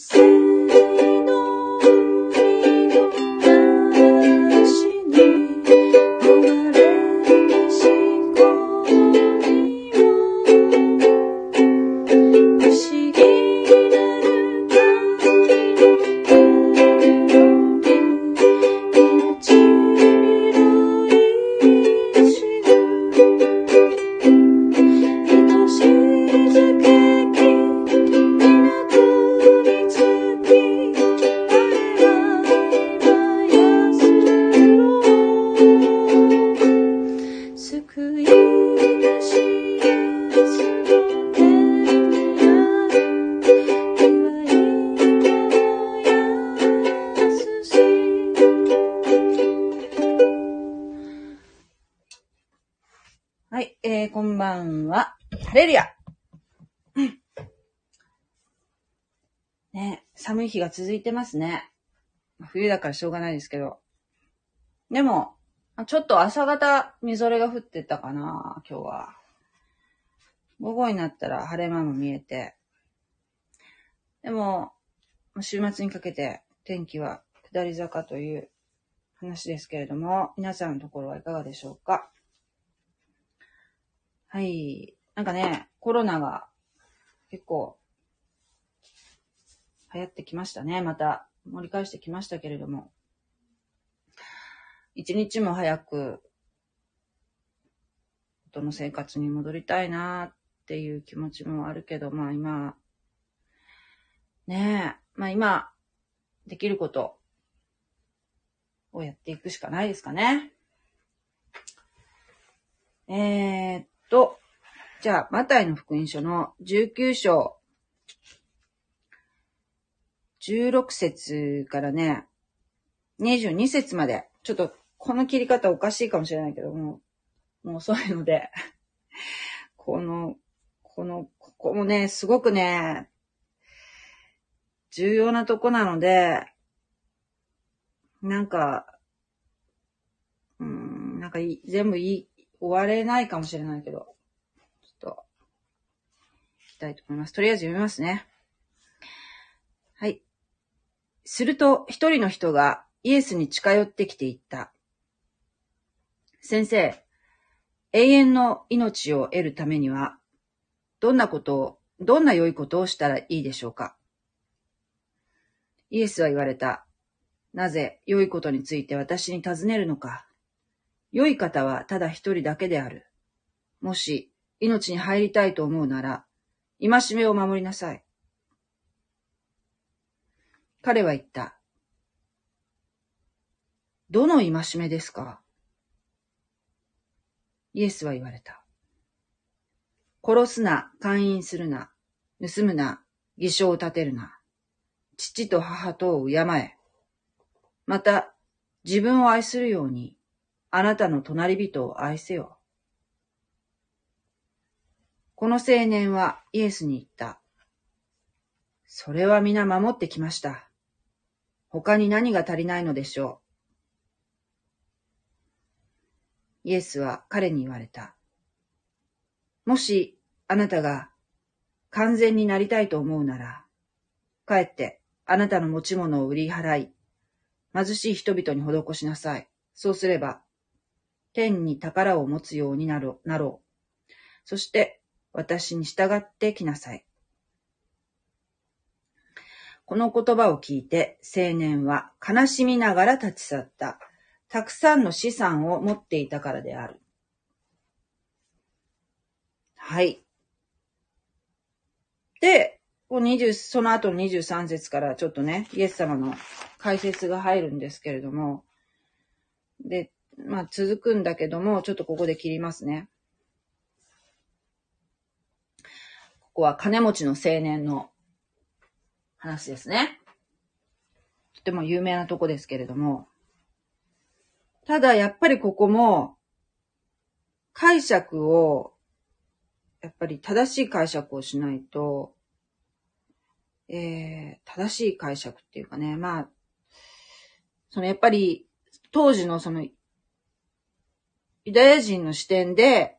生日が続いてますね。冬だからしょうがないですけど。でも、ちょっと朝方、みぞれが降ってたかな、今日は。午後になったら晴れ間も見えて。でも、週末にかけて天気は下り坂という話ですけれども、皆さんのところはいかがでしょうかはい。なんかね、コロナが結構流行ってきましたね。また盛り返してきましたけれども。一日も早く、元の生活に戻りたいなっていう気持ちもあるけど、まあ今、ねえ、まあ今、できることをやっていくしかないですかね。えー、っと、じゃあ、マタイの福音書の19章、16節からね、22節まで、ちょっとこの切り方おかしいかもしれないけども、もう遅いので、この、この、ここもね、すごくね、重要なとこなので、なんか、うん、なんかい全部いい、終われないかもしれないけど、ちょっと、いきたいと思います。とりあえず読みますね。はい。すると、一人の人がイエスに近寄ってきて言った。先生、永遠の命を得るためには、どんなことを、どんな良いことをしたらいいでしょうか？イエスは言われた。なぜ良いことについて私に尋ねるのか？良い方はただ一人だけである。もし命に入りたいと思うなら、戒めを守りなさい。彼は言った。どの戒めですか？イエスは言われた。殺すな、姦淫するな、盗むな、偽証を立てるな。父と母とを敬え。また、自分を愛するように、あなたの隣人を愛せよ。この青年はイエスに言った。それは皆守ってきました。他に何が足りないのでしょう？イエスは彼に言われた。もしあなたが完全になりたいと思うなら、帰ってあなたの持ち物を売り払い、貧しい人々に施しなさい。そうすれば、天に宝を持つようになろう。そして、私に従ってきなさい。この言葉を聞いて、青年は悲しみながら立ち去った。たくさんの資産を持っていたからである。はい。で、20その後の23節からちょっとね、イエス様の解説が入るんですけれども、で、まあ続くんだけども、ちょっとここで切りますね。ここは金持ちの青年の話ですね。とても有名なとこですけれども、ただやっぱりここも、解釈を、やっぱり正しい解釈をしないと、えー、正しい解釈っていうかね、まあ、そのやっぱり、当時のその、ユダヤ人の視点で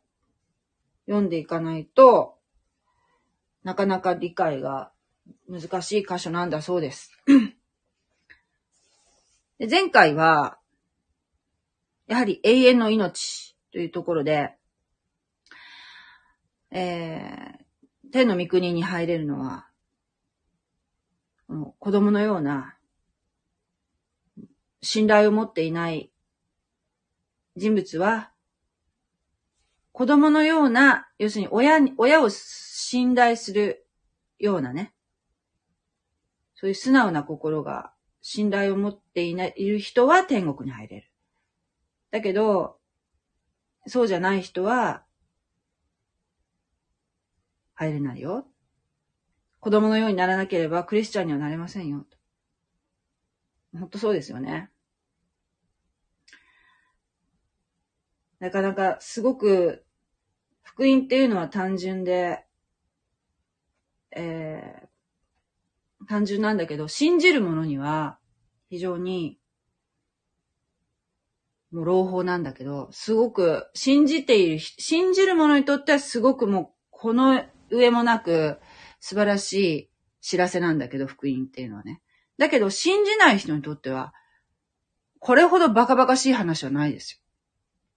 読んでいかないと、なかなか理解が難しい箇所なんだそうです。で前回は、やはり永遠の命というところで、えー、天の御国に入れるのは、子供のような、信頼を持っていない人物は、子供のような、要するに親に、親を信頼するようなね、そういう素直な心が、信頼を持っていない、いる人は天国に入れる。だけど、そうじゃない人は、入れないよ。子供のようにならなければクリスチャンにはなれませんよ。本当そうですよね。なかなかすごく福音っていうのは単純で、えー、単純なんだけど、信じる者には非常にもう朗報なんだけど、すごく信じている、信じる者にとってはすごくもうこの上もなく素晴らしい知らせなんだけど、福音っていうのはね。だけど信じない人にとっては、これほどバカバカしい話はないですよ。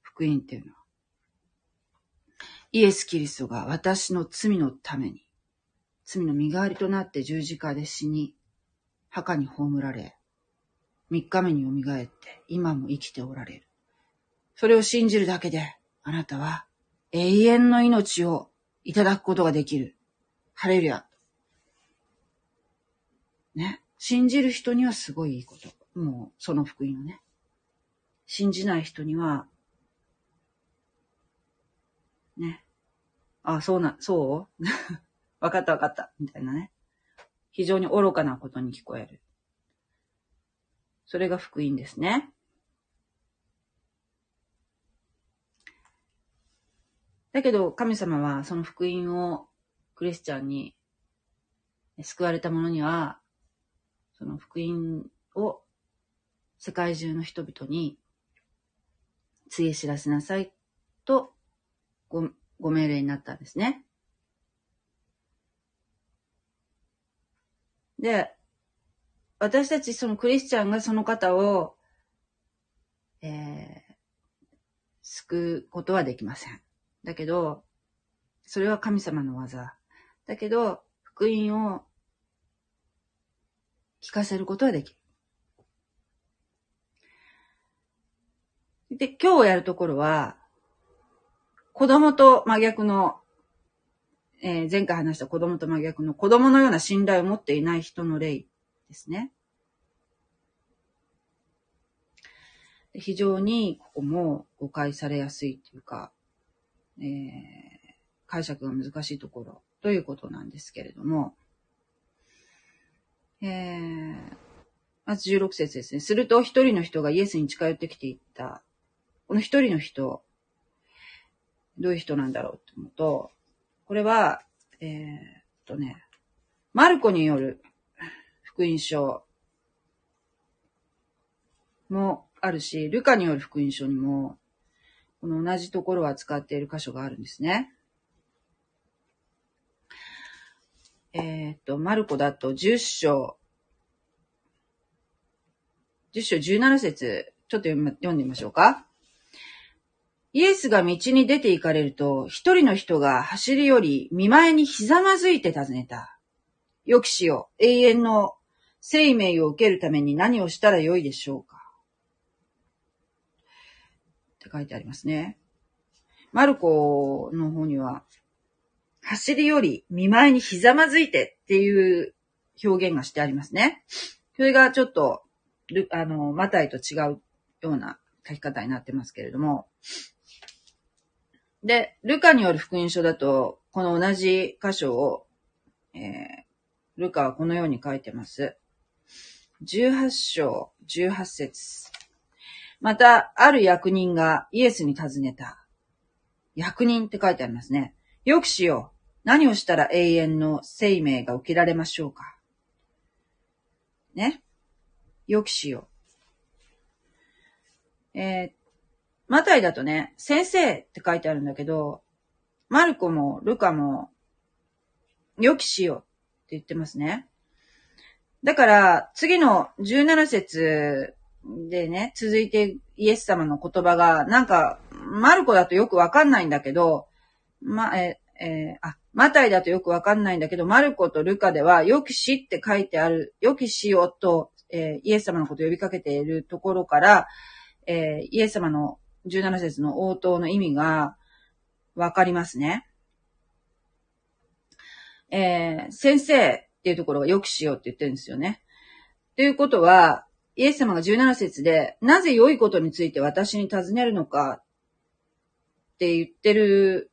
福音っていうのは。イエス・キリストが私の罪のために、罪の身代わりとなって十字架で死に、墓に葬られ、三日目に蘇って、今も生きておられる。それを信じるだけで、あなたは永遠の命をいただくことができる。ハレルヤ。ね。信じる人にはすごいいいこと。もう、その福音をね。信じない人には、ね。あ、そうな、そう？わかったわかった。みたいなね。非常に愚かなことに聞こえる。それが福音ですね。だけど、神様はその福音をクリスチャンに救われた者には、その福音を世界中の人々に告げ知らせなさいとごご命令になったんですね。で、私たちそのクリスチャンがその方を、えー、救うことはできません。だけど、それは神様の技。だけど、福音を聞かせることはできる。で、今日やるところは、子供と真逆の、えー前回話した子供と真逆の子供のような信頼を持っていない人の例ですね。非常にここも誤解されやすいというか、えー解釈が難しいところということなんですけれども、えーまず16節ですね。すると一人の人がイエスに近寄ってきていった。この一人の人、どういう人なんだろうと思うと、これは、えーっとね、マルコによる福音書もあるし、ルカによる福音書にも、この同じところを扱っている箇所があるんですね。えーっと、マルコだと10章、10章17節ちょっと読んでみましょうか。イエスが道に出て行かれると、一人の人が走り寄り、見舞いにひざまずいて尋ねた。よきしよ、永遠の生命を受けるために何をしたらよいでしょうかって書いてありますね。マルコの方には、走り寄り、見舞いにひざまずいてっていう表現がしてありますね。それがちょっと、あの、マタイと違うような書き方になってますけれども。で、ルカによる福音書だと、この同じ箇所を、えー、ルカはこのように書いてます。18章18節また、ある役人がイエスに尋ねた。役人って書いてありますね。よくしよう。何をしたら永遠の生命が受けられましょうか。ね。よくしよう。えー、マタイだとね、先生って書いてあるんだけど、マルコもルカも、よきしようって言ってますね。だから、次の17節でね、続いてイエス様の言葉が、なんか、マルコだとよくわかんないんだけど、ま、え、えーあ、マタイだとよくわかんないんだけど、マルコとルカでは、良き死って書いてある、良き死をと、えーイエス様のことを呼びかけているところから、えーイエス様の17節の応答の意味がわかりますね。えー先生っていうところが良きしようって言ってるんですよね。ということは、イエス様が17節で、なぜ良いことについて私に尋ねるのかって言ってる、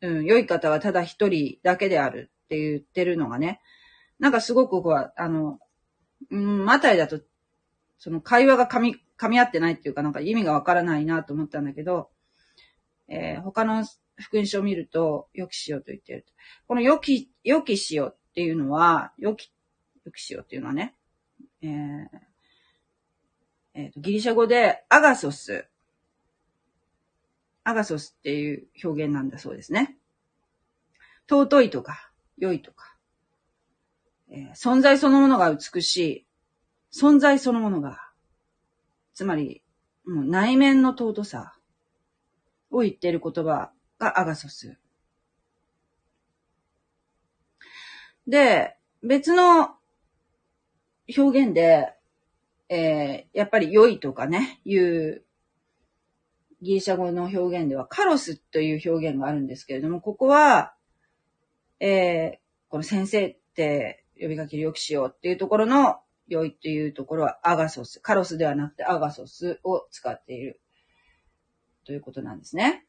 うん、良い方はただ一人だけであるって言ってるのがね、なんかすごくここは、あの、うん、マタイだと、その会話が噛み、噛み合ってないっていうかなんか意味がわからないなと思ったんだけど、えー他の福音書を見ると、良きしようと言ってる。この良き、良きしようっていうのは、良き、良きしようっていうのはね、えーえーとギリシャ語でアガソス。アガソスっていう表現なんだそうですね。尊いとか、良いとか、えー存在そのものが美しい。存在そのものが、つまり、もう内面の尊さを言っている言葉がアガソス。で、別の表現で、えーやっぱり良いとかね、いうギリシャ語の表現ではカロスという表現があるんですけれども、ここは、えーこの先生って呼びかけるよくしようっていうところの良いっていうところはアガソス、カロスではなくてアガソスを使っているということなんですね。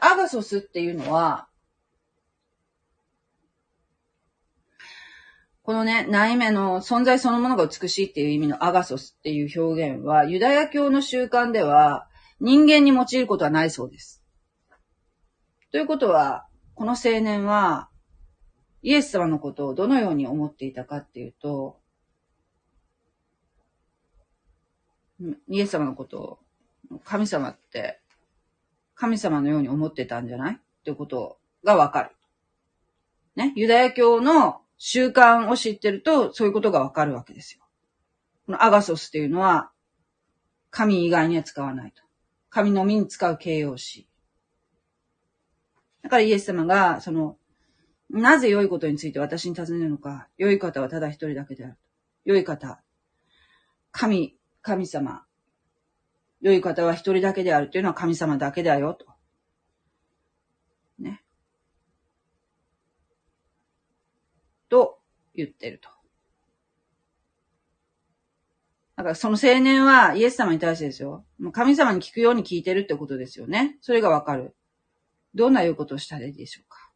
アガソスっていうのは、このね、内面の存在そのものが美しいっていう意味のアガソスっていう表現は、ユダヤ教の習慣では人間に用いることはないそうです。ということは、この青年は、イエス様のことをどのように思っていたかっていうと、イエス様のことを、神様って、神様のように思ってたんじゃないっていうことがわかる。ね。ユダヤ教の習慣を知ってると、そういうことがわかるわけですよ。このアガソスっていうのは、神以外には使わないと。神のみに使う形容詞。だからイエス様が、その、なぜ良いことについて私に尋ねるのか、良い方はただ一人だけである。良い方、神、神様、良い方は一人だけであるというのは神様だけだよ、と。ね。と言ってると。だからその青年はイエス様に対してですよ。もう神様に聞くように聞いてるってことですよね。それがわかる。どんな良いことをしたらいいでしょうか。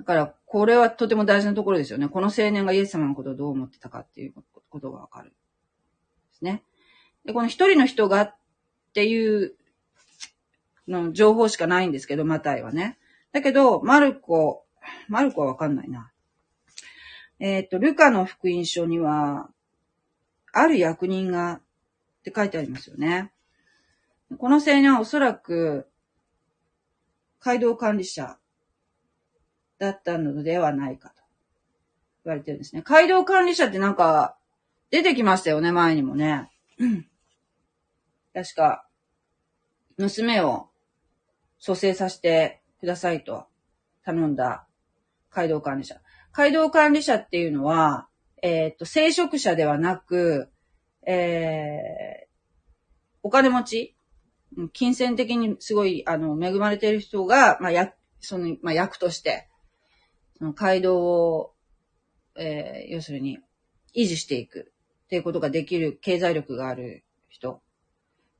だから、これはとても大事なところですよね。この青年がイエス様のことをどう思ってたかっていうことがわかる。ですね。で、この一人の人がっていうの情報しかないんですけど、マタイはね。だけど、マルコ、マルコはわかんないな。えっ、と、ルカの福音書には、ある役人がって書いてありますよね。この青年はおそらく、街道管理者だったのではないかと言われてるんですね。街道管理者ってなんか、出てきましたよね、前にもね。確か、娘を蘇生させてくださいと頼んだ街道管理者。街道管理者っていうのは、えっ、と、聖職者ではなく、えー、お金持ち金銭的にすごい、あの、恵まれている人が、まあ、や、その、まあ、役として、その街道を、えー要するに、維持していくっていうことができる経済力がある人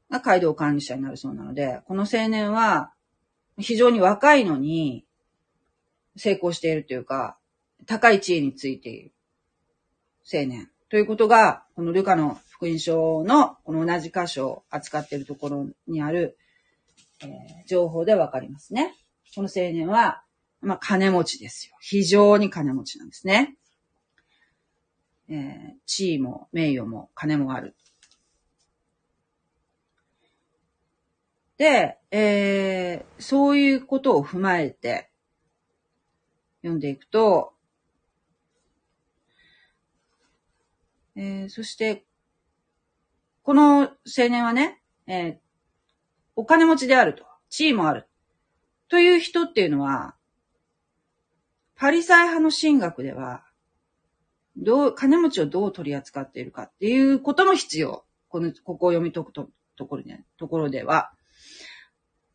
が街道管理者になるそうなので、この青年は、非常に若いのに、成功しているというか、高い地位についている青年。ということが、このルカの福音書のこの同じ箇所を扱っているところにある、えー情報でわかりますね。この青年は、まあ、金持ちですよ。非常に金持ちなんですね。えー地位も名誉も金もある。で、えー、そういうことを踏まえて読んでいくと、えー、そして、この青年はね、えーお金持ちであると、地位もある。という人っていうのは、パリサイ派の神学では、どう、金持ちをどう取り扱っているかっていうことも必要。この、ここを読み解くと、ところで、ところでは。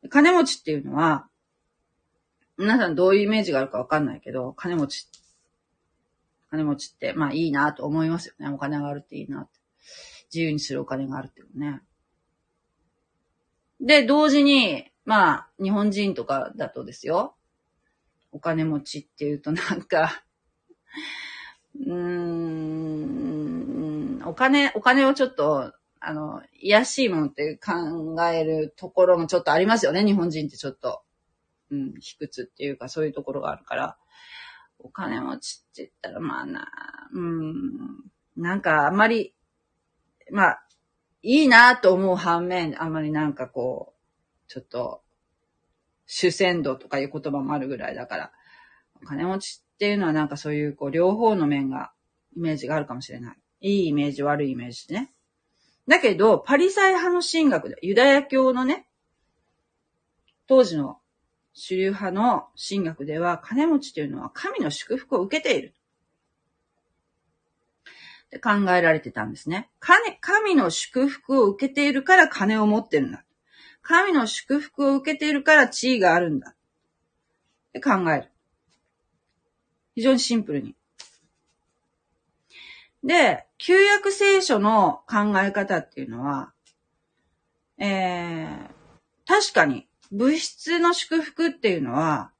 金持ちっていうのは、皆さんどういうイメージがあるかわかんないけど、金持ち、金持ちって、まあいいなと思いますよね。お金があるっていいなって。自由にするお金があるっていうね。で、同時に、まあ、日本人とかだとですよ。お金持ちっていうとなんか、うーん、お金、お金をちょっと、あの、癒しいものって考えるところもちょっとありますよね、日本人ってちょっと。うん、卑屈っていうかそういうところがあるから。お金持ちって言ったらまあな、うん、なんかあんまり、まあ、いいなと思う反面、あんまりなんかこう、ちょっと、主戦度とかいう言葉もあるぐらいだから、お金持ちっていうのはなんかそういうこう両方の面が、イメージがあるかもしれない。いいイメージ、悪いイメージね。だけど、パリサイ派の神学で、ユダヤ教のね、当時の主流派の神学では、金持ちというのは神の祝福を受けている。って考えられてたんですね。金、神の祝福を受けているから金を持ってるんだ。神の祝福を受けているから地位があるんだ。って考える。非常にシンプルに。で、旧約聖書の考え方っていうのは、えー、確かに物質の祝福っていうのは、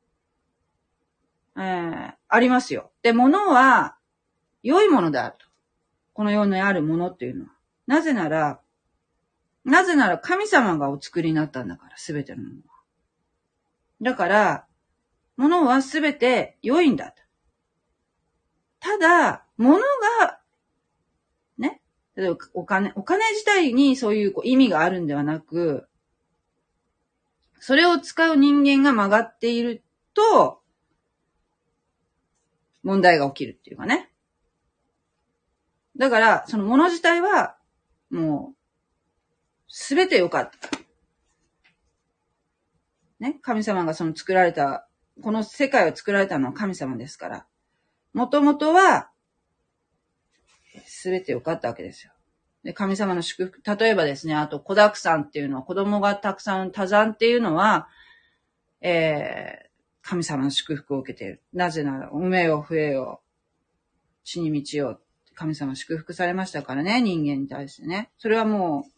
えー、ありますよ。で、物は良いものであると。この世にあるものっていうのは。なぜなら、なぜなら神様がお作りになったんだから、すべてのものは。だから、物はすべて良いんだ。ただ、物が、ね、例えばお金、お金自体にそういうこう意味があるんではなく、それを使う人間が曲がっていると、問題が起きるっていうかね。だから、そのもの自体は、もう、すべて良かった。ね、神様がその作られた、この世界を作られたのは神様ですから。もともとは、すべて良かったわけですよ。で、神様の祝福、例えばですね、あと、子沢山っていうのは、子供がたくさん多山っていうのは、えー、神様の祝福を受けている。なぜなら、産めよ、増えよ、死に道よ、神様祝福されましたからね、人間に対してね。それはもう、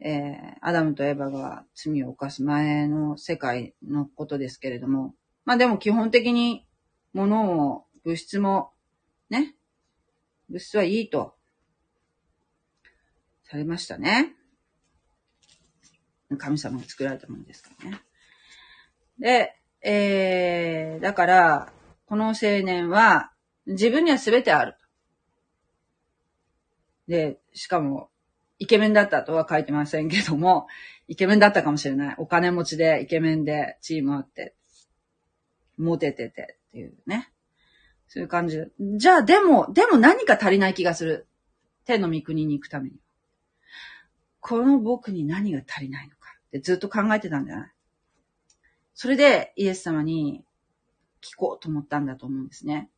えー、アダムとエバが罪を犯す前の世界のことですけれども、まあでも基本的に物も物質もね、物質はいいとされましたね。神様が作られたものですからね。で、えー、だから、この青年は自分には全てある。で、しかも、イケメンだったとは書いてませんけども、イケメンだったかもしれない。お金持ちで、イケメンで、チームあって、モテててっていうね。そういう感じで。じゃあ、でも、でも何か足りない気がする。天の御国に行くために。この僕に何が足りないのかってずっと考えてたんじゃない？それでイエス様に聞こうと思ったんだと思うんですね。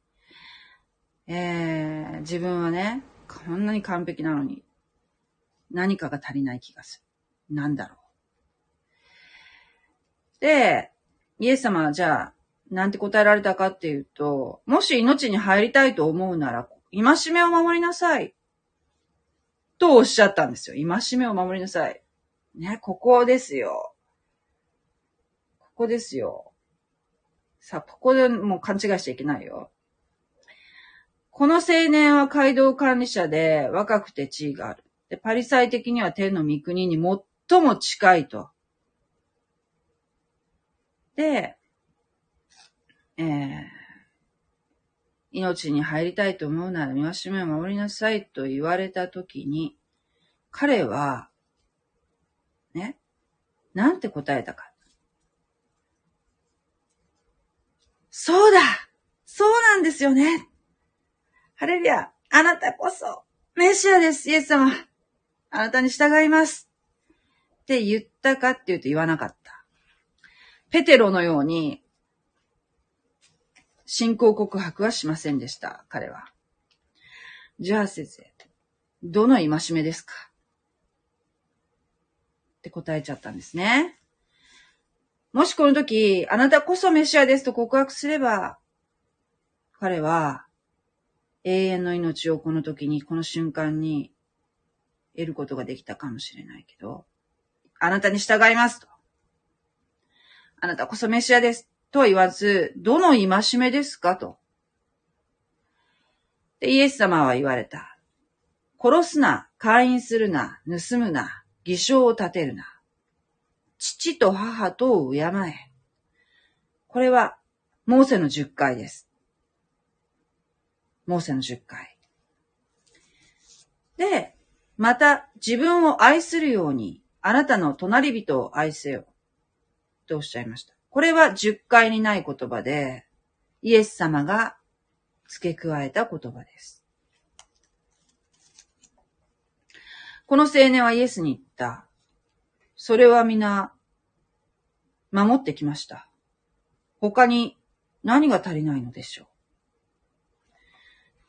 えー、自分はね、こんなに完璧なのに、何かが足りない気がする。なんだろう。で、イエス様はじゃあ、なんて答えられたかっていうと、もし命に入りたいと思うなら、戒めを守りなさい。とおっしゃったんですよ。戒めを守りなさい。ね、ここですよ。ここですよ。さあ、ここでもう勘違いしちゃいけないよ。この青年は街道管理者で若くて地位がある。で、パリサイ的には天の御国に最も近いと。で、えー、命に入りたいと思うなら戒めを守りなさいと言われたときに、彼は、ね、なんて答えたか。そうだそうなんですよねハレルヤあなたこそメシアです、イエス様あなたに従いますって言ったかって言うと言わなかった。ペテロのように信仰告白はしませんでした、彼は。じゃあ先生、どの戒めですか？って答えちゃったんですね。もしこの時、あなたこそメシアですと告白すれば、彼は永遠の命をこの時に、この瞬間に得ることができたかもしれないけど、あなたに従いますと。あなたこそメシアですとは言わず、どの戒めですかと。で、イエス様は言われた。殺すな、会員するな、盗むな、偽証を立てるな。父と母とを敬え。これは、モーセの十回です。モーセの十回。で、また自分を愛するように、あなたの隣人を愛せよ。とおっしゃいました。これは十回にない言葉で、イエス様が付け加えた言葉です。この青年はイエスに言った。それは皆、守ってきました。他に何が足りないのでしょう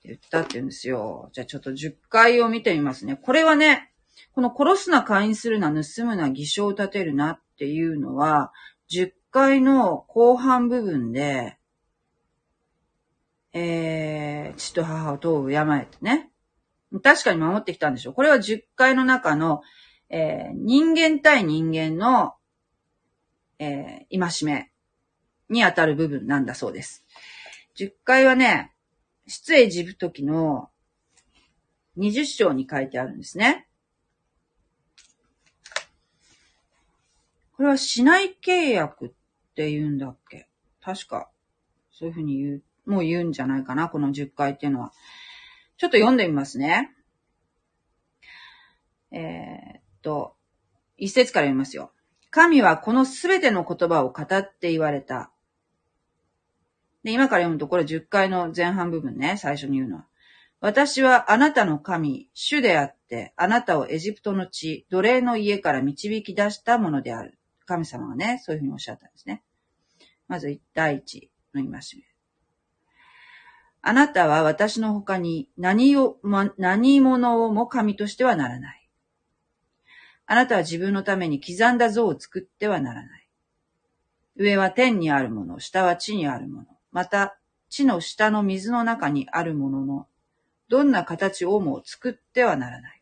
言ったって言うんですよ。じゃあちょっと10回を見てみますね。これはね、この殺すな、会員するな、盗むな、偽証を立てるなっていうのは、10回の後半部分で、えー、父と母とを敬えてね。確かに守ってきたんでしょう。これは10回の中の、えー、人間対人間の、えー、戒めにあたる部分なんだそうです。10回はね、出エジプト記の20章に書いてあるんですね。これは市内契約って言うんだっけ？確か、そういうふうに言う、もう言うんじゃないかな、この10回っていうのは。ちょっと読んでみますね。えー、っと、一節から読みますよ。神はこのすべての言葉を語って言われた。で、今から読むとこれ10回の前半部分ね、最初に言うのは。私はあなたの神、主であって、あなたをエジプトの地、奴隷の家から導き出したものである。神様がね、そういうふうにおっしゃったんですね。まず、第一の戒め。あなたは私の他に何を、ま、何者をも神としてはならない。あなたは自分のために刻んだ像を作ってはならない。上は天にあるもの、下は地にあるもの。また、地の下の水の中にあるものの、どんな形をも作ってはならない。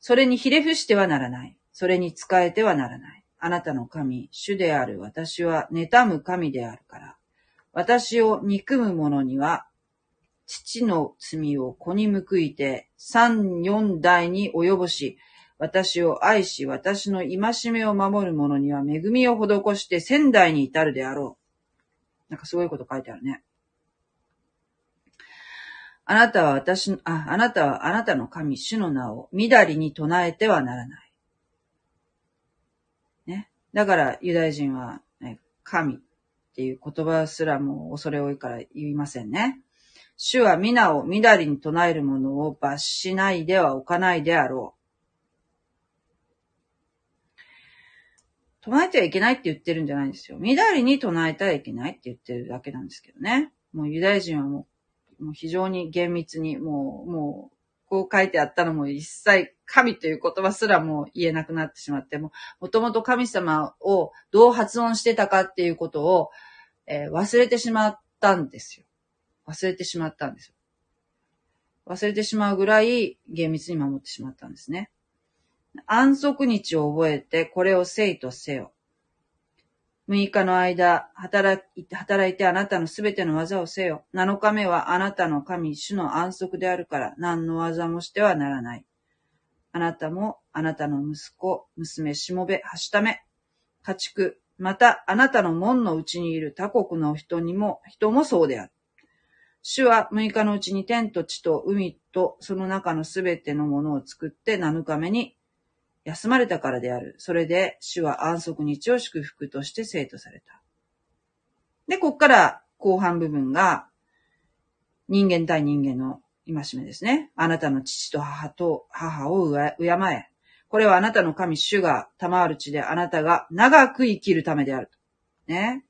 それにひれ伏してはならない。それに仕えてはならない。あなたの神、主である私は妬む神であるから。私を憎む者には、父の罪を子に報いて、三四代に及ぼし、私を愛し、私の戒めを守る者には恵みを施して仙代に至るであろう。なんかすごいこと書いてあるね。あなたは私の、あ、あなたはあなたの神、主の名を、みだりに唱えてはならない。ね。だから、ユダヤ人は、ね、神っていう言葉すらも恐れ多いから言いませんね。主は皆をみだりに唱えるものを罰しないでは置かないであろう。唱えてはいけないって言ってるんじゃないんですよ。みだりに唱えてはいけないって言ってるだけなんですけどね。もうユダヤ人はもう、もう非常に厳密に、もう、もう、こう書いてあったのも一切神という言葉すらもう言えなくなってしまって、ももともと神様をどう発音してたかっていうことを、えー忘れてしまったんですよ。忘れてしまったんですよ。忘れてしまうぐらい厳密に守ってしまったんですね。安息日を覚えてこれをせいとせよ。6日の間、働いて、働いてあなたのすべての技をせよ。7日目はあなたの神、主の安息であるから、何の技もしてはならない。あなたも、あなたの息子、娘、しもべ、はしため、家畜、また、あなたの門のうちにいる他国の人にも、人もそうである。主は6日のうちに天と地と海とその中のすべてのものを作って7日目に休まれたからである。それで主は安息日を祝福として生とされた。で、こっから後半部分が人間対人間の戒めですね。あなたの父と母と母を敬え。これはあなたの神主が賜る地であなたが長く生きるためである。ね。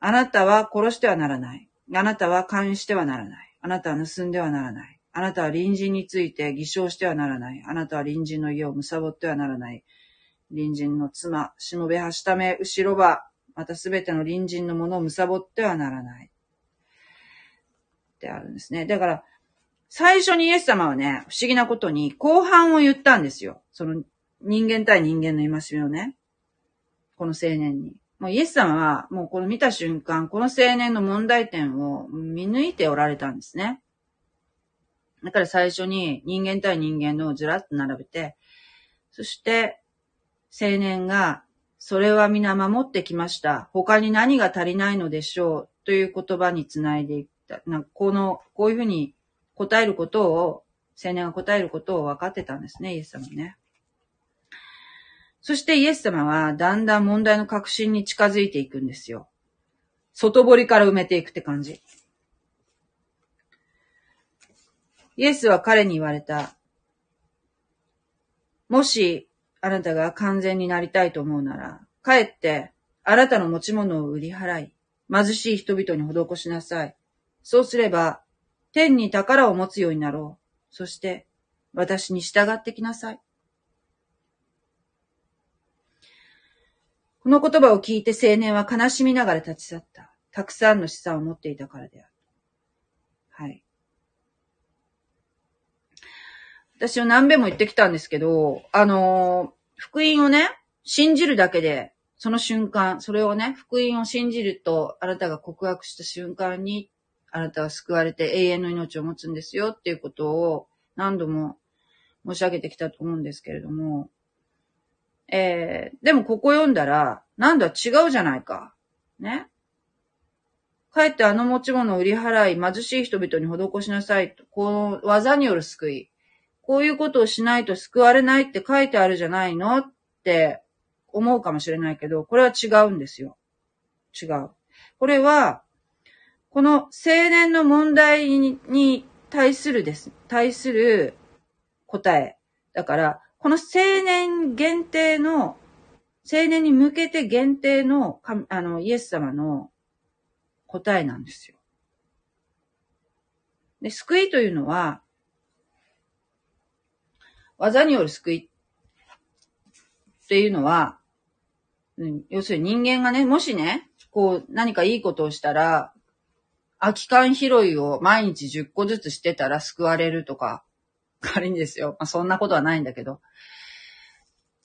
あなたは殺してはならない。あなたは勧誘してはならない。あなたは盗んではならない。あなたは隣人について偽証してはならない。あなたは隣人の家を貪ってはならない。隣人の妻、しもべはしため、後ろ歯、またすべての隣人のものを貪ってはならない。ってあるんですね。だから、最初にイエス様はね、不思議なことに後半を言ったんですよ。その人間対人間の戒めをね。この青年に。もうイエス様は、もうこの見た瞬間、この青年の問題点を見抜いておられたんですね。だから最初に人間対人間のをずらっと並べて、そして青年が、それは皆守ってきました。他に何が足りないのでしょう？という言葉につないでいった。なんかこの、こういうふうに答えることを、青年が答えることを分かってたんですね、イエス様ね。そしてイエス様はだんだん問題の核心に近づいていくんですよ。外堀から埋めていくって感じ。イエスは彼に言われた。もし、あなたが完全になりたいと思うなら、帰って、あなたの持ち物を売り払い、貧しい人々に施しなさい。そうすれば、天に宝を持つようになろう。そして、私に従ってきなさい。この言葉を聞いて青年は悲しみながら立ち去った。たくさんの資産を持っていたからである。はい。私は何べも言ってきたんですけど、あの福音をね、信じるだけで、その瞬間、それをね、福音を信じると、あなたが告白した瞬間に、あなたは救われて永遠の命を持つんですよっていうことを何度も申し上げてきたと思うんですけれども、えー、でもここ読んだら、なんだ違うじゃないか。ね。帰ってあの持ち物を売り払い、貧しい人々に施しなさいと。この技による救い。こういうことをしないと救われないって書いてあるじゃないのって思うかもしれないけど、これは違うんですよ。違う。これは、この青年の問題に対するです。対する答え。だから、この青年限定の、青年に向けて限定の、あの、イエス様の答えなんですよ。で、救いというのは、技による救いっていうのは、うん要するに人間がね、もしね、こう何かいいことをしたら、空き缶拾いを毎日10個ずつしてたら救われるとか、仮にですよ。まあ、そんなことはないんだけど。っ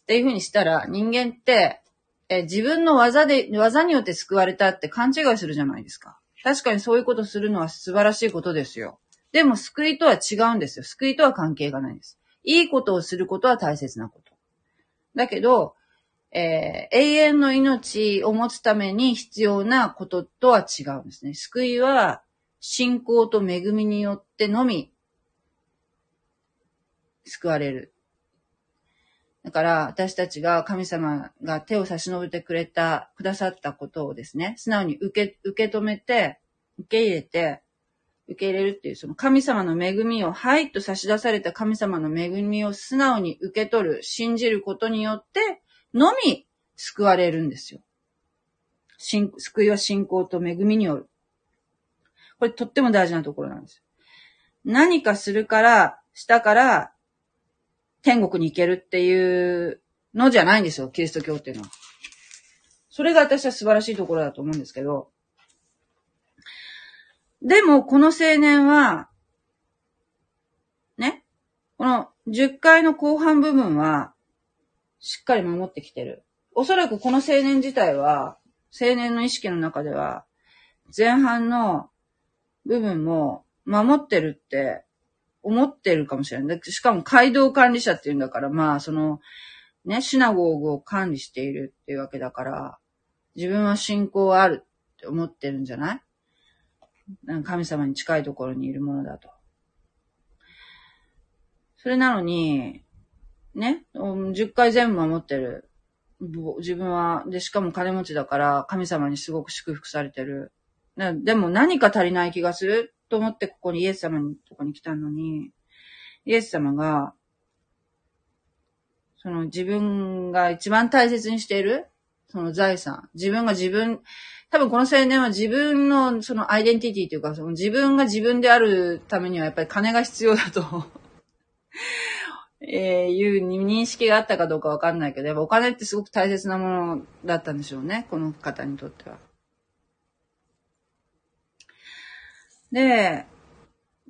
ていうふうにしたら、人間って、え自分の技で、技によって救われたって勘違いするじゃないですか。確かにそういうことするのは素晴らしいことですよ。でも救いとは違うんですよ。救いとは関係がないです。いいことをすることは大切なこと。だけど、えー永遠の命を持つために必要なこととは違うんですね。救いは信仰と恵みによってのみ救われる。だから私たちが神様が手を差し伸べてくれた、くださったことをですね、素直に受け、受け止めて、受け入れて、受け入れるっていう、その神様の恵みを、はいと差し出された神様の恵みを素直に受け取る、信じることによって、のみ救われるんですよ。救いは信仰と恵みによる。これとっても大事なところなんです。何かするから、したから、天国に行けるっていうのじゃないんですよ、キリスト教っていうのは。それが私は素晴らしいところだと思うんですけど。でも、この青年は、ね、この10回の後半部分は、しっかり守ってきてる。おそらくこの青年自体は、青年の意識の中では、前半の部分も守ってるって思ってるかもしれない。しかも街道管理者っていうんだから、まあ、その、ね、シナゴーグを管理しているっていうわけだから、自分は信仰あるって思ってるんじゃない？神様に近いところにいるものだと。それなのに、ね、10回全部守ってる。自分は、で、しかも金持ちだから、神様にすごく祝福されてる。でも何か足りない気がすると思ってここにイエス様のとこに来たのに、イエス様が、その自分が一番大切にしている、その財産。自分が自分、多分この青年は自分のそのアイデンティティというか、その自分が自分であるためにはやっぱり金が必要だと、えーいう認識があったかどうかわかんないけど、やっぱお金ってすごく大切なものだったんでしょうね、この方にとっては。で、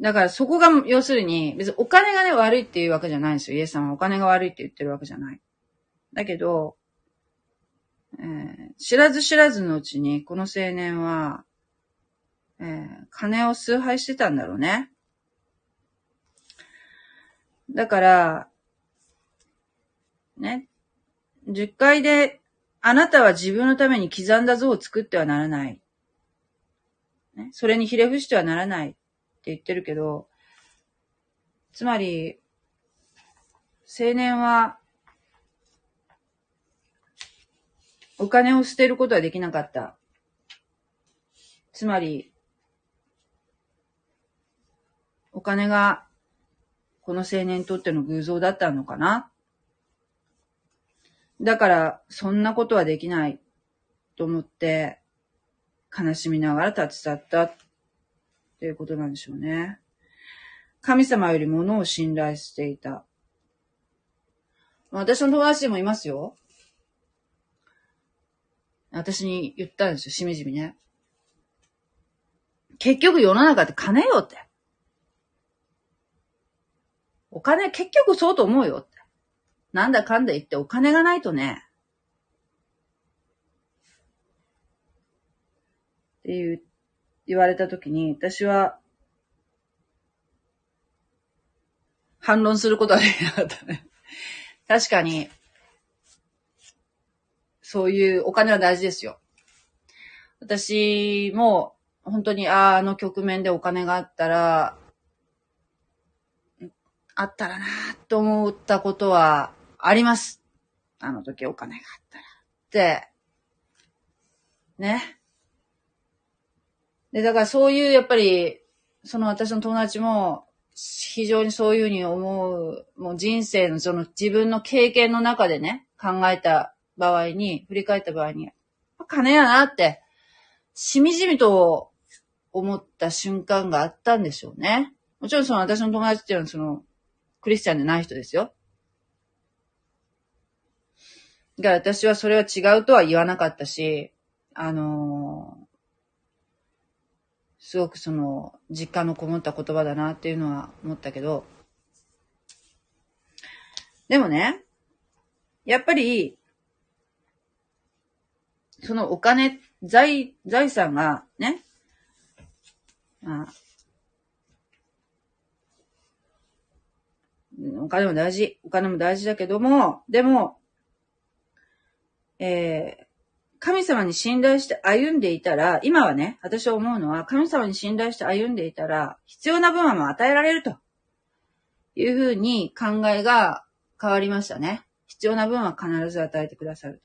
だからそこが要するに、別にお金がね悪いっていうわけじゃないんですよ。イエスさんはお金が悪いって言ってるわけじゃない。だけど、えー知らず知らずのうちに、この青年は、えー金を崇拝してたんだろうね。だから、ね、10回で、あなたは自分のために刻んだ像を作ってはならない。ね、それにひれ伏してはならないって言ってるけど、つまり、青年は、お金を捨てることはできなかった。つまり、お金がこの青年にとっての偶像だったのかな？だから、そんなことはできないと思って、悲しみながら立ち去ったっていうことなんでしょうね。神様より物を信頼していた。私の友達でもいますよ。私に言ったんですよ、しみじみね。結局世の中って金よって。お金、結局そうと思うよって。なんだかんだ言ってお金がないとね。っていう、言われたときに、私は、反論することはできなかったね。確かに、そういうお金は大事ですよ。私も、本当に、ああ、の局面でお金があったら、あったらなと思ったことはあります。あの時お金があったら。って、ね。で、だからそういう、やっぱり、その私の友達も、非常にそういうふうに思う、もう人生のその自分の経験の中でね、考えた場合に、振り返った場合に、金やなって、しみじみと思った瞬間があったんでしょうね。もちろんその私の友達っていうのはその、クリスチャンでない人ですよ。だから私はそれは違うとは言わなかったし、あのーすごくその、実感のこもった言葉だなっていうのは思ったけど、でもね、やっぱり、そのお金、財、財産がね、まあ、お金も大事。お金も大事だけども、でも、えー神様に信頼して歩んでいたら、今はね、私は思うのは、神様に信頼して歩んでいたら、必要な分はもう与えられるというふうに考えが変わりましたね。必要な分は必ず与えてくださる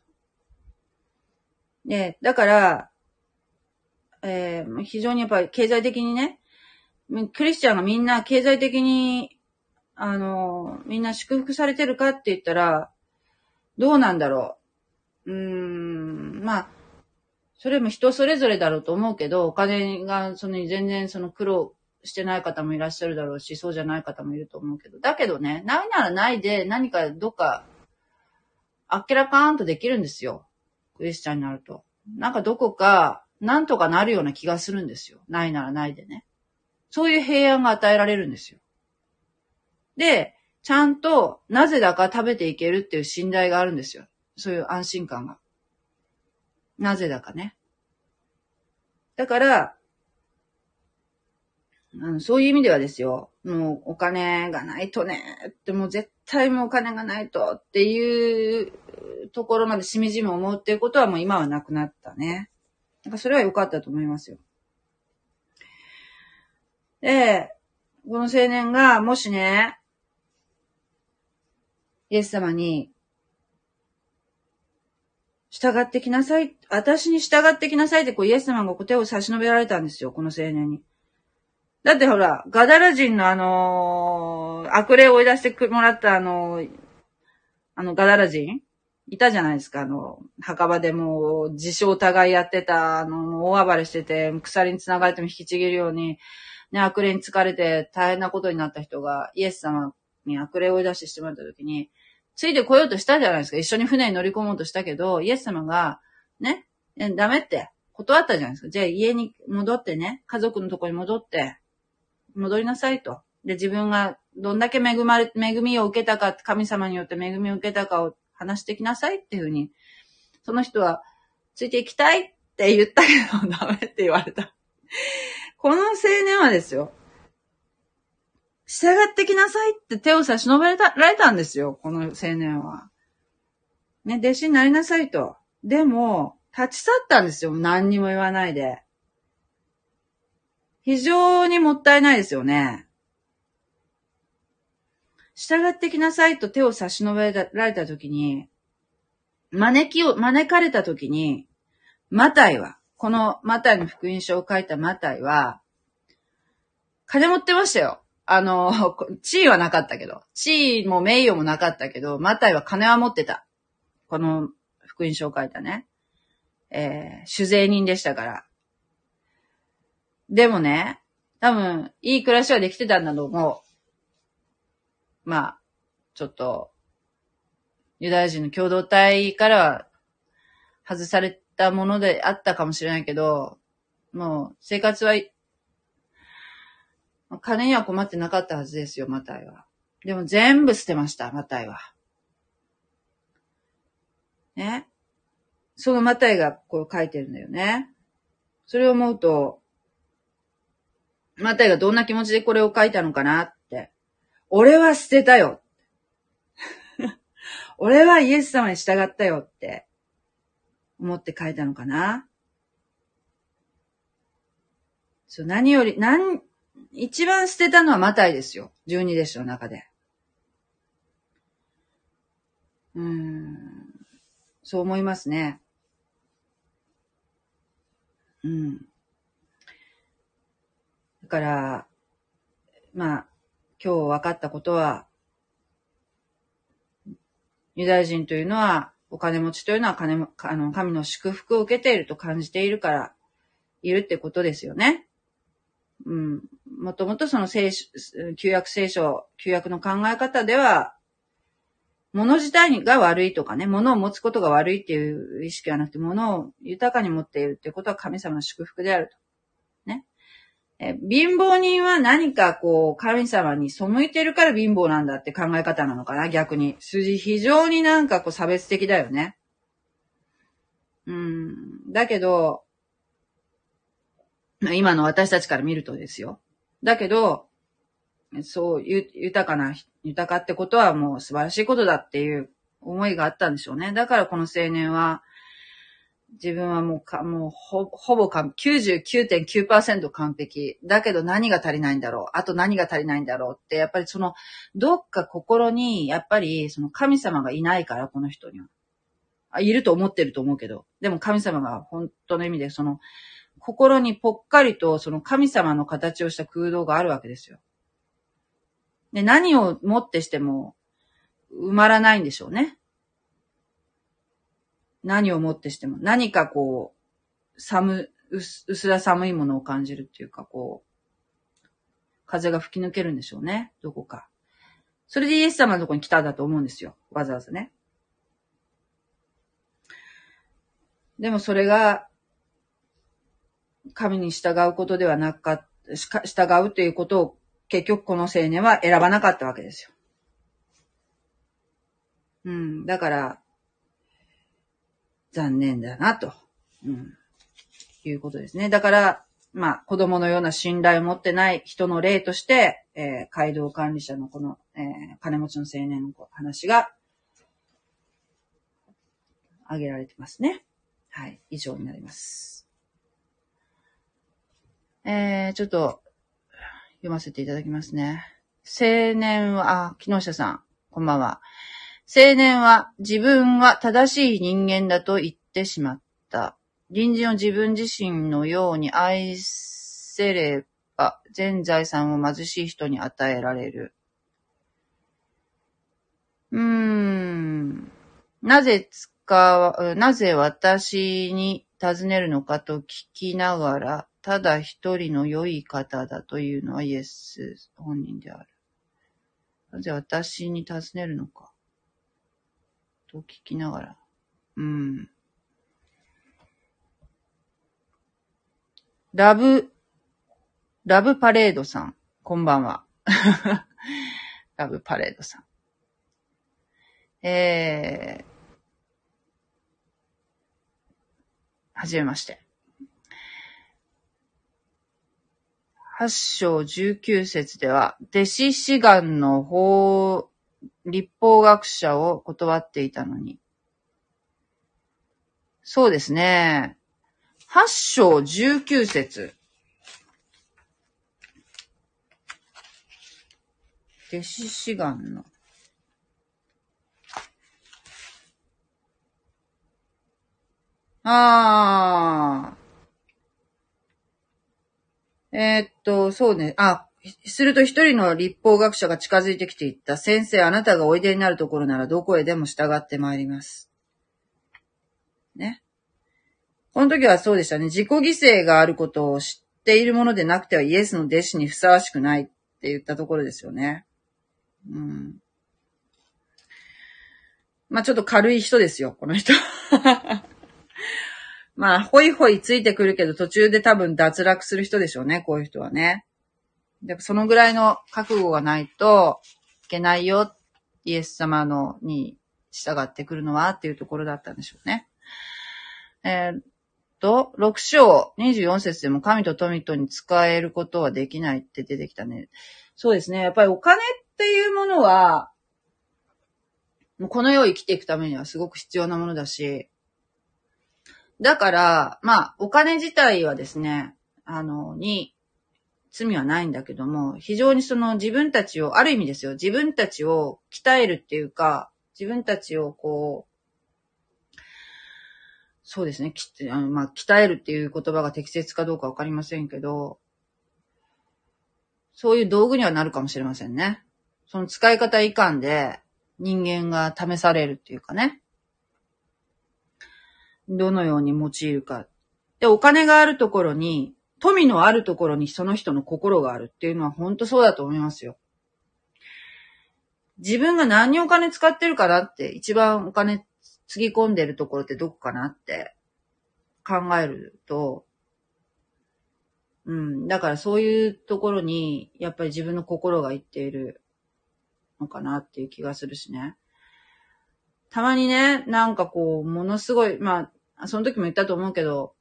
と。で、だから、えー非常にやっぱり経済的にね、クリスチャンがみんな経済的に、あの、みんな祝福されてるかって言ったら、どうなんだろう。うーん、まあ、それも人それぞれだろうと思うけど、お金が、その全然その苦労してない方もいらっしゃるだろうし、そうじゃない方もいると思うけど、だけどね、ないならないで何かどっか、あっけらかーんとできるんですよ。クエスチャンになると。なんかどこか、なんとかなるような気がするんですよ。ないならないでね。そういう平安が与えられるんですよ。で、ちゃんと、なぜだか食べていけるっていう信頼があるんですよ。そういう安心感が。なぜだかね。だから、あのそういう意味ではですよ、もうお金がないとね、ってもう絶対もうお金がないとっていうところまでしみじみ思うっていうことはもう今はなくなったね。なんかそれは良かったと思いますよ。で、この青年がもしね、イエス様に、従ってきなさい。私に従ってきなさいって、こう、イエス様がこう手を差し伸べられたんですよ、この青年に。だってほら、ガダラ人のあのー悪霊を追い出してもらったあのーあの、ガダラ人？いたじゃないですか、あの、墓場でもう、自称互いやってた、あの、大暴れしてて、鎖に繋がれても引きちぎるように、ね、悪霊に疲れて大変なことになった人が、イエス様に悪霊を追い出してしてもらった時に、ついてこようとしたじゃないですか。一緒に船に乗り込もうとしたけど、イエス様が、ね、ダメって断ったじゃないですか。じゃあ家に戻ってね、家族のとこに戻って、戻りなさいと。で、自分がどんだけ恵まれ、恵みを受けたか、神様によって恵みを受けたかを話してきなさいっていうふうに、その人は、ついていきたいって言ったけど、ダメって言われた。この青年はですよ、従ってきなさいって手を差し伸べられたんですよ、この青年は。ね、弟子になりなさいと。でも、立ち去ったんですよ、何にも言わないで。非常にもったいないですよね。従ってきなさいと手を差し伸べられたときに、招きを、招かれたときに、マタイは、このマタイの福音書を書いたマタイは、金持ってましたよ。あの、地位はなかったけど、地位も名誉もなかったけど、マタイは金は持ってた。この福音書を書いたね。えー、酒税人でしたから。でもね、多分、いい暮らしはできてたんだと思う。まあ、ちょっと、ユダヤ人の共同体からは外されたものであったかもしれないけど、もう生活は、金には困ってなかったはずですよ、マタイは。でも全部捨てました、マタイは。ね。そのマタイがこう書いてるんだよね。それを思うと、マタイがどんな気持ちでこれを書いたのかなって。俺は捨てたよ。俺はイエス様に従ったよって思って書いたのかな。そう、何より、何、一番捨てたのはマタイですよ。十二弟子の中で。うん。そう思いますね。うん。から、まあ、今日分かったことは、ユダヤ人というのは、お金持ちというのは金も、あの、神の祝福を受けていると感じているから、いるってことですよね。うん。もともとその聖書、旧約聖書、旧約の考え方では、物自体が悪いとかね、物を持つことが悪いっていう意識はなくて、物を豊かに持っているっていうことは神様の祝福であると。え貧乏人は何かこう、神様に背いてるから貧乏なんだって考え方なのかな、逆に。数字非常になんかこう差別的だよね。うん。だけど、今の私たちから見るとですよ。だけど、そう、ゆ豊かな、豊かってことはもう素晴らしいことだっていう思いがあったんでしょうね。だからこの青年は、自分はもうか、もうほ、ほぼ完、99.9%完璧。だけど何が足りないんだろう？あと何が足りないんだろうって、やっぱりその、どっか心に、やっぱりその神様がいないから、この人には。あいると思ってると思うけど。でも神様が本当の意味で、その、心にぽっかりとその神様の形をした空洞があるわけですよ。で、何をもってしても埋まらないんでしょうね。何をもってしても。何かこう、寒、薄薄ら寒いものを感じるっていうか、こう、風が吹き抜けるんでしょうね。どこか。それでイエス様のとこに来たんだと思うんですよ。わざわざね。でもそれが、神に従うことではなかった、従うということを結局この青年は選ばなかったわけですよ。うん。だから、残念だな、と。うん。いうことですね。だから、まあ、子供のような信頼を持ってない人の例として、えー街道管理者のこの、えー金持ちの青年の話が、挙げられてますね。はい。以上になります。えー、ちょっと、読ませていただきますね。青年は、あ、木下さん、こんばんは。青年は自分は正しい人間だと言ってしまった。隣人を自分自身のように愛せれば、全財産を貧しい人に与えられる。うーん。なぜ使う、なぜ私に尋ねるのかと聞きながら、ただ一人の良い方だというのはイエス本人である。なぜ私に尋ねるのかと聞きながら。うん。ラブ、ラブパレードさん、こんばんは。ラブパレードさん。えー、はじめまして。八章十九節では、弟子志願の法、立法学者を断っていたのに。そうですね。八章十九節。弟子志願の。あー。えーっと、そうね。あ、すると一人の立法学者が近づいてきて言った。先生、あなたがおいでになるところならどこへでも従ってまいります。ね。この時はそうでしたね。自己犠牲があることを知っているものでなくてはイエスの弟子にふさわしくないって言ったところですよね。うん。まあちょっと軽い人ですよ、この人。まあ、ほいほいついてくるけど途中で多分脱落する人でしょうね、こういう人はね。でそのぐらいの覚悟がないといけないよ、イエス様のに従ってくるのはっていうところだったんでしょうね。えーっと、6章24節でも神と富とに使えることはできないって出てきたね。そうですね。やっぱりお金っていうものは、もうこの世を生きていくためにはすごく必要なものだし、だから、まあ、お金自体はですね、あの、に、罪はないんだけども、非常にその自分たちを、ある意味ですよ、自分たちを鍛えるっていうか、自分たちをこう、そうですね、きあのまあ、鍛えるっていう言葉が適切かどうかわかりませんけど、そういう道具にはなるかもしれませんね。その使い方いかんで人間が試されるっていうかね。どのように用いるか。で、お金があるところに、富のあるところにその人の心があるっていうのは本当そうだと思いますよ。自分が何にお金使ってるかなって、一番お金つぎ込んでるところってどこかなって考えると、うん。だからそういうところに、やっぱり自分の心がいっているのかなっていう気がするしね。たまにね、なんかこう、ものすごい、まあ、その時も言ったと思うけど、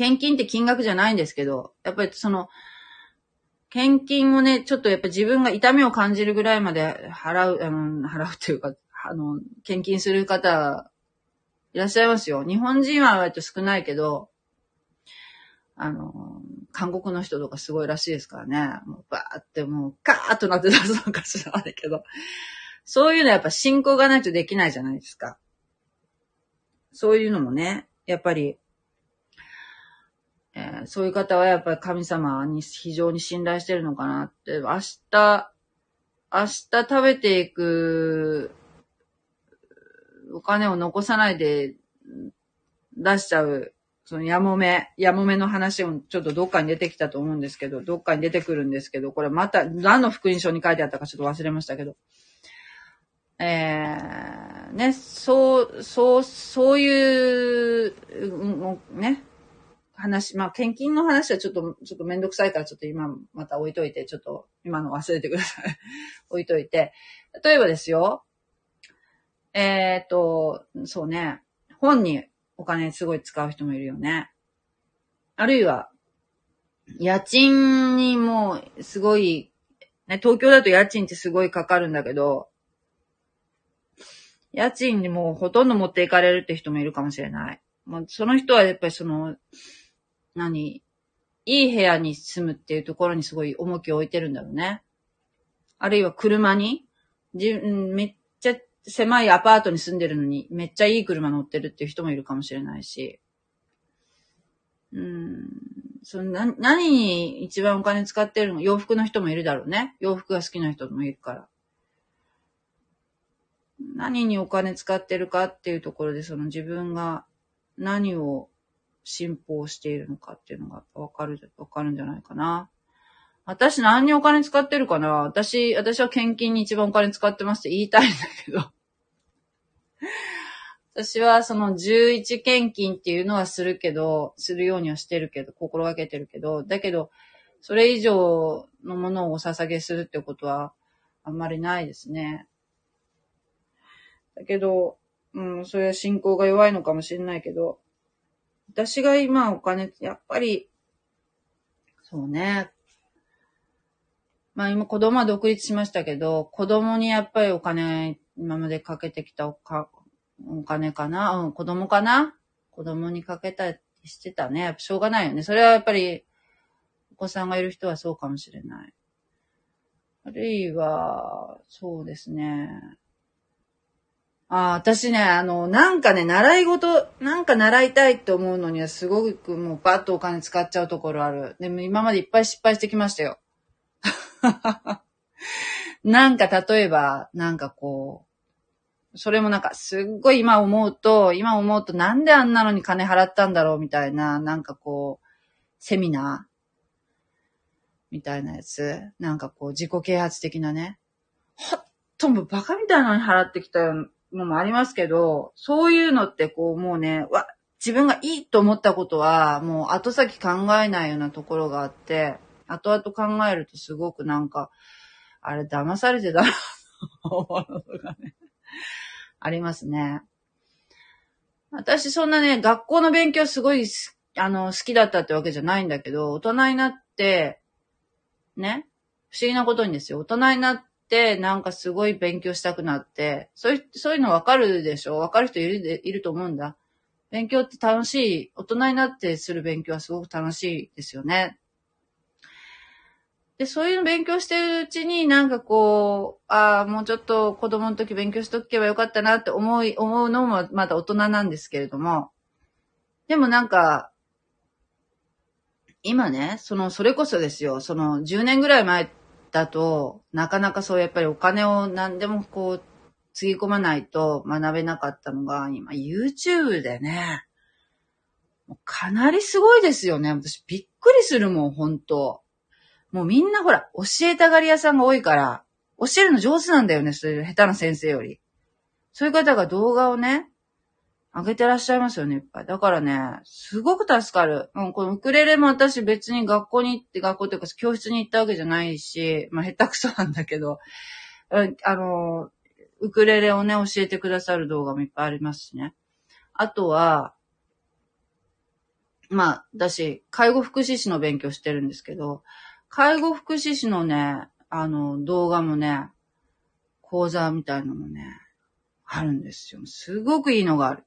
献金って金額じゃないんですけど、やっぱりその、献金をね、ちょっとやっぱ自分が痛みを感じるぐらいまで払う、あの、払うっていうか、あの、献金する方、いらっしゃいますよ。日本人は割と少ないけど、あの、韓国の人とかすごいらしいですからね。もうバーってもう、カーッとなって出すのかしらないけど。そういうのはやっぱ信仰がないとできないじゃないですか。そういうのもね、やっぱり、えーそういう方はやっぱり神様に非常に信頼してるのかなって、明日、明日食べていくお金を残さないで出しちゃう、そのやもめ、やもめの話をちょっとどっかに出てきたと思うんですけど、どっかに出てくるんですけど、これまた何の福音書に書いてあったかちょっと忘れましたけど、えー、ね、そう、そう、そういう、ね、話、まあ、献金の話はちょっと、ちょっとめんどくさいから、ちょっと今また置いといて、ちょっと今の忘れてください。置いといて。例えばですよ、えっ、と、そうね、本にお金すごい使う人もいるよね。あるいは、家賃にもすごい、ね、東京だと家賃ってすごいかかるんだけど、家賃にもほとんど持っていかれるって人もいるかもしれない。まあ、その人はやっぱりその、何？いい部屋に住むっていうところにすごい重きを置いてるんだろうね。あるいは車に？じうんめっちゃ狭いアパートに住んでるのに、めっちゃいい車乗ってるっていう人もいるかもしれないし。うん。そのな、何に一番お金使ってるの？洋服の人もいるだろうね。洋服が好きな人もいるから。何にお金使ってるかっていうところで、その自分が何を信奉しているのかっていうのがわかる、わかるんじゃないかな。私何にお金使ってるかな？私、私は献金に一番お金使ってますって言いたいんだけど。私はその11献金っていうのはするけど、するようにはしてるけど、心がけてるけど、だけど、それ以上のものをお捧げするってことはあんまりないですね。だけど、うん、それは信仰が弱いのかもしれないけど、私が今お金、やっぱり、そうね。まあ今子供は独立しましたけど、子供にやっぱりお金、今までかけてきたおかお金かな？うん、子供かな？子供にかけたりしてたね。やっぱしょうがないよね。それはやっぱり、お子さんがいる人はそうかもしれない。あるいは、そうですね。ああ、私ね、あの、なんかね、習い事、なんか習いたいって思うのにはすごくもうバッとお金使っちゃうところある。でも今までいっぱい失敗してきましたよ。なんか例えば、なんかこう、それもなんかすっごい今思うと、今思うとなんであんなのに金払ったんだろうみたいな、なんかこう、セミナーみたいなやつ。なんかこう、自己啓発的なね。ほっともバカみたいなのに払ってきたよのもありますけど、そういうのってこうもうね、わ、自分がいいと思ったことは、もう後先考えないようなところがあって、後々考えるとすごくなんか、あれ騙されてたな、思うのがね、ありますね。私そんなね、学校の勉強すごいあの、好きだったってわけじゃないんだけど、大人になって、ね、不思議なことにですよ、大人になって、なんかすごい勉強したくなって、そういう、そういうのわかるでしょ？わかる人いる、いると思うんだ。勉強って楽しい、大人になってする勉強はすごく楽しいですよね。で、そういうの勉強してるうちになんかこう、ああ、もうちょっと子供の時勉強しとけばよかったなって思い、思うのもまだ大人なんですけれども、でもなんか、今ね、その、それこそですよ、その10年ぐらい前だと、なかなかそうやっぱりお金を何でもこう、つぎ込まないと学べなかったのが、今 YouTube でね、かなりすごいですよね。私びっくりするもん、本当もうみんなほら、教えたがり屋さんが多いから、教えるの上手なんだよね、そういう下手な先生より。そういう方が動画をね、上げてらっしゃいますよね、いっぱい。だからね、すごく助かる。うん、このウクレレも私別に学校に行って、学校というか教室に行ったわけじゃないし、まあ下手くそなんだけど、あの、ウクレレをね、教えてくださる動画もいっぱいありますしね。あとは、まあ、私、介護福祉士の勉強してるんですけど、介護福祉士のね、あの、動画もね、講座みたいなのもね、あるんですよ。すごくいいのがある。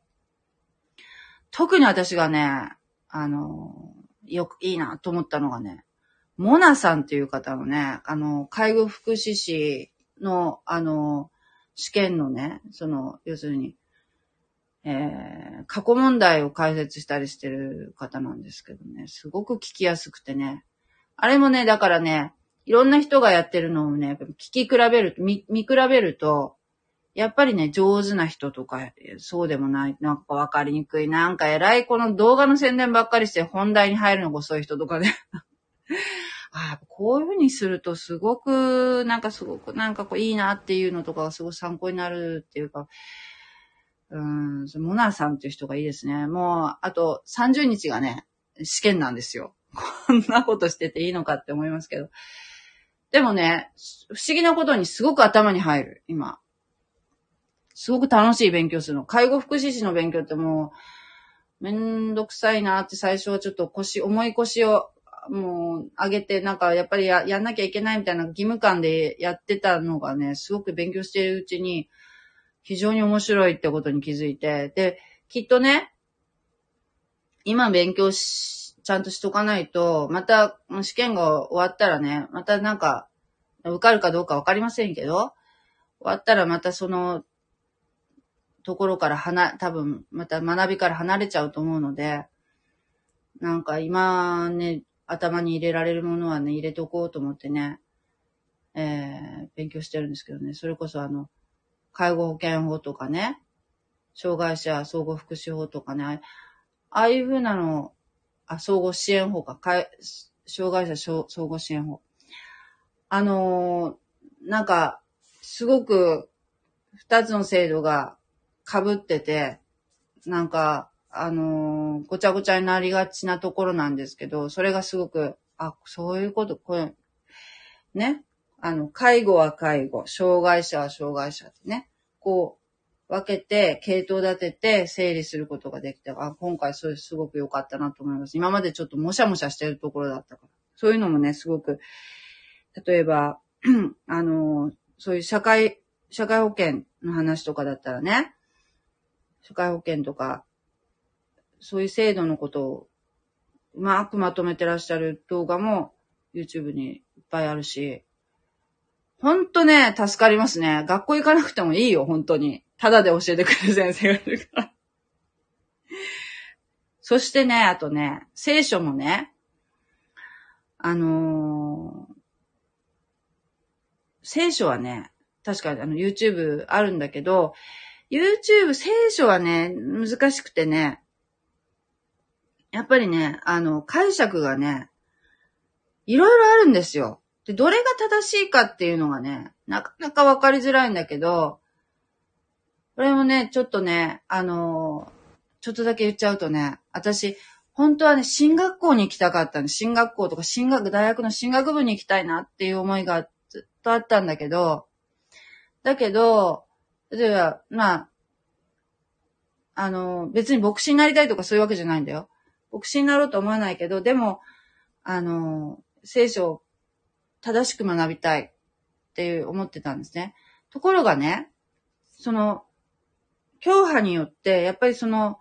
特に私がね、あの、よくいいなと思ったのがね、モナさんっていう方のね、あの、介護福祉士の、あの、試験のね、その、要するに、えー、過去問題を解説したりしてる方なんですけどね、すごく聞きやすくてね。あれもね、だからね、いろんな人がやってるのをね、聞き比べると、見、見比べると、やっぱりね、上手な人とか、そうでもない、なんかわかりにくい、なんか偉いこの動画の宣伝ばっかりして本題に入るのが遅い人とかね。あ、こういう風にするとすごく、なんかすごくなんかこういいなっていうのとかがすごい参考になるっていうか、うーん、モナーさんっていう人がいいですね。もう、あと30日がね、試験なんですよ。こんなことしてていいのかって思いますけど。でもね、不思議なことにすごく頭に入る、今。すごく楽しい勉強するの。介護福祉士の勉強ってもう、めんどくさいなって最初はちょっと腰、重い腰をもう上げて、なんかやっぱりややんなきゃいけないみたいな義務感でやってたのがね、すごく勉強しているうちに、非常に面白いってことに気づいて、で、きっとね、今勉強し、ちゃんとしとかないと、また試験が終わったらね、またなんか、受かるかどうかわかりませんけど、終わったらまたそのところから離、多分また学びから離れちゃうと思うので、なんか今ね、頭に入れられるものはね、入れておこうと思ってね、えー、勉強してるんですけどね、それこそあの、介護保険法とかね、障害者総合福祉法とかね、ああいう風なの、あ、総合支援法か、か障害者総総合支援法。あのーなんか、すごく、二つの制度が被ってて、なんか、あのーごちゃごちゃになりがちなところなんですけど、それがすごく、あ、そういうこと、これ、ね。あの、介護は介護、障害者は障害者ってね、こう、分けて、系統立てて整理することができて、あ、今回それすごく良かったなと思います。今までちょっともしゃもしゃしてるところだったから。そういうのもね、すごく、例えば、あの、そういう社会、社会保険の話とかだったらね、社会保険とか、そういう制度のことをうまくまとめてらっしゃる動画も YouTube にいっぱいあるし、ほんとね、助かりますね。学校行かなくてもいいよ、本当に。ただで教えてくれる先生がいるから。そしてね、あとね、聖書もね、あのー聖書はね、確かあの YouTube あるんだけど、YouTube 聖書はね、難しくてね、やっぱりね、あの、解釈がね、いろいろあるんですよ。で、どれが正しいかっていうのがね、なかなかわかりづらいんだけど、これもね、ちょっとね、あのちょっとだけ言っちゃうとね、私、本当はね、進学校に行きたかったの。進学校とか進学、大学の進学部に行きたいなっていう思いがずっとあったんだけど、だけど、例えば、まあ、あの、別に牧師になりたいとかそういうわけじゃないんだよ。牧師になろうと思わないけど、でも、あの、聖書を正しく学びたいっていう思ってたんですね。ところがね、その、教派によって、やっぱりその、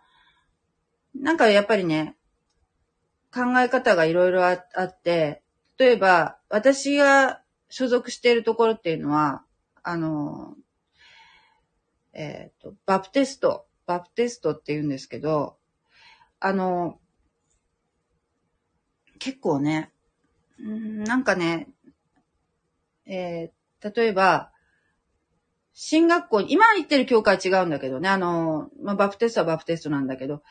なんかやっぱりね、考え方がいろいろああって、例えば、私が所属しているところっていうのは、あの、えっ、と、バプテスト、バプテストって言うんですけど、あの、結構ね、なんかね、えー例えば、進学校に、今行ってる教会違うんだけどね、あの、まあ、バプテストはバプテストなんだけど、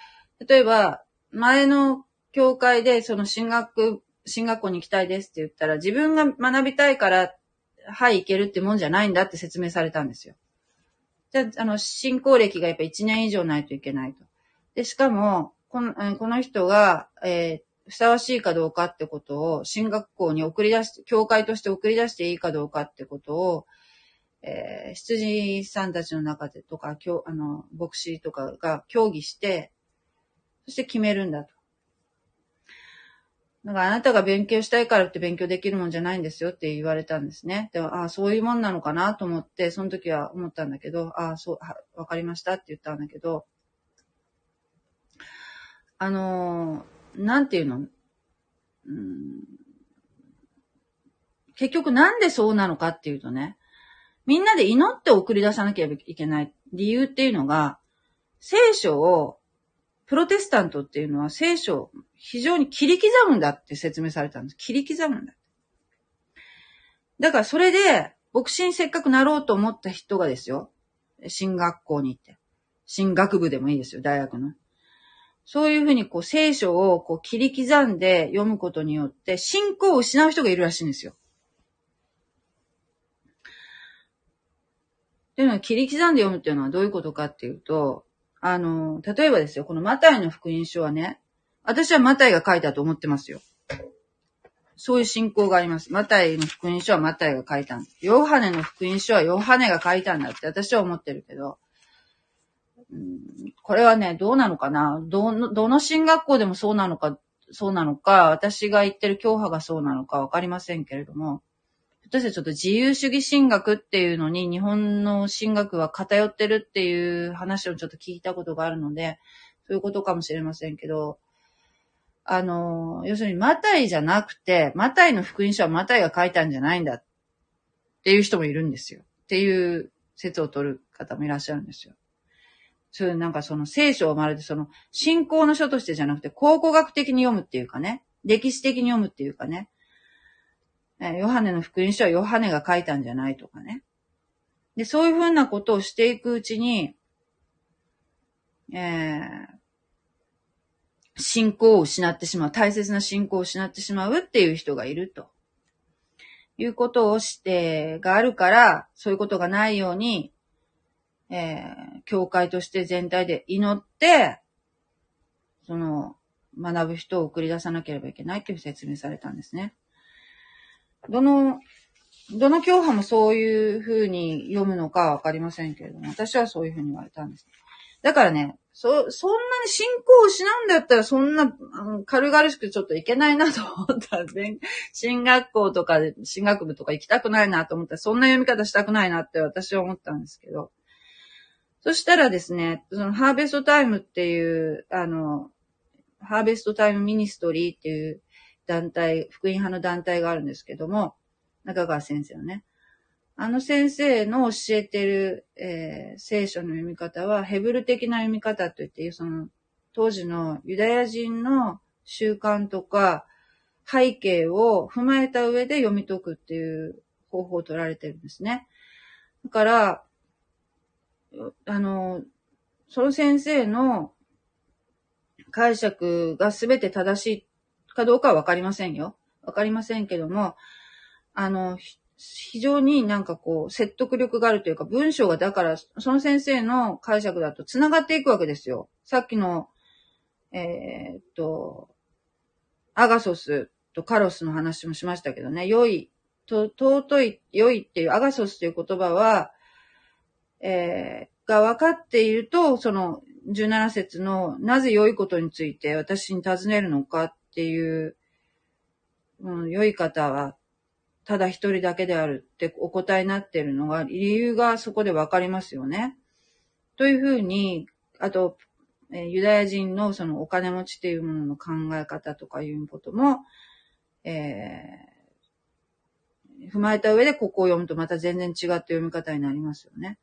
例えば、前の教会でその進学、進学校に行きたいですって言ったら、自分が学びたいから、はい、行けるってもんじゃないんだって説明されたんですよ。じゃあ、あの、進行歴がやっぱ1年以上ないといけないと。で、しかも、この、この人が、えーふさわしいかどうかってことを、進学校に送り出して、教会として送り出していいかどうかってことを、えー羊さんたちの中でとか、教あの、牧師とかが協議して、そして決めるんだと。だかあなたが勉強したいからって勉強できるもんじゃないんですよって言われたんですね。でああ、そういうもんなのかなと思って、その時は思ったんだけど、ああ、そう、わかりましたって言ったんだけど、あのーなんていうの、うん、結局なんでそうなのかっていうとね、みんなで祈って送り出さなきゃいけない理由っていうのが、聖書を、プロテスタントっていうのは聖書を非常に切り刻むんだって説明されたんです。切り刻むんだ。だからそれで、牧師にせっかくなろうと思った人がですよ、進学校に行って、進学部でもいいですよ、大学の。そういうふうにこう聖書をこう切り刻んで読むことによって信仰を失う人がいるらしいんですよ。っていうのは切り刻んで読むっていうのはどういうことかっていうと、あの、例えばですよ、このマタイの福音書はね、私はマタイが書いたと思ってますよ。そういう信仰があります。マタイの福音書はマタイが書いたんです。ヨハネの福音書はヨハネが書いたんだって私は思ってるけど、うんこれはね、どうなのかな？どの、どの進学校でもそうなのか、そうなのか、私が言ってる教派がそうなのかわかりませんけれども、私はちょっと自由主義進学っていうのに日本の進学は偏ってるっていう話をちょっと聞いたことがあるので、そういうことかもしれませんけど、あの、要するにマタイじゃなくて、マタイの福音書はマタイが書いたんじゃないんだっていう人もいるんですよ。っていう説を取る方もいらっしゃるんですよ。そういうなんかその聖書をまるでその信仰の書としてじゃなくて考古学的に読むっていうかね、歴史的に読むっていうかね、えヨハネの福音書はヨハネが書いたんじゃないとかね。で、そういうふうなことをしていくうちに、えー信仰を失ってしまう、大切な信仰を失ってしまうっていう人がいると。いうことをして、があるから、そういうことがないように、えー教会として全体で祈って、その、学ぶ人を送り出さなければいけないっていう説明されたんですね。どの、どの教派もそういうふうに読むのかわかりませんけれども、私はそういうふうに言われたんです。だからね、そ、そんなに信仰を失うんだったら、そんな、軽々しくちょっといけないなと思ったら、ね、進学校とか、進学部とか行きたくないなと思ったら、そんな読み方したくないなって私は思ったんですけど。そしたらですね、そのハーベストタイムっていう、あの、ハーベストタイムミニストリーっていう団体、福音派の団体があるんですけども、中川先生のね。あの先生の教えてる、えー聖書の読み方は、ヘブル的な読み方といって、その、当時のユダヤ人の習慣とか、背景を踏まえた上で読み解くっていう方法を取られてるんですね。だから、あの、その先生の解釈が全て正しいかどうかはわかりませんよ。わかりませんけども、あの、非常になんかこう、説得力があるというか、文章がだから、その先生の解釈だと繋がっていくわけですよ。さっきの、えーっと、アガソスとカロスの話もしましたけどね、良い、と尊い、良いっていうアガソスという言葉は、えーが分かっていると、その17節のなぜ良いことについて私に尋ねるのかっっていう、うん、良い方はただ一人だけであるってお答えになってるのが、理由がそこで分かりますよね。というふうに、あと、えユダヤ人のそのお金持ちっていうものの考え方とかいうことも、えー踏まえた上でここを読むとまた全然違った読み方になりますよね。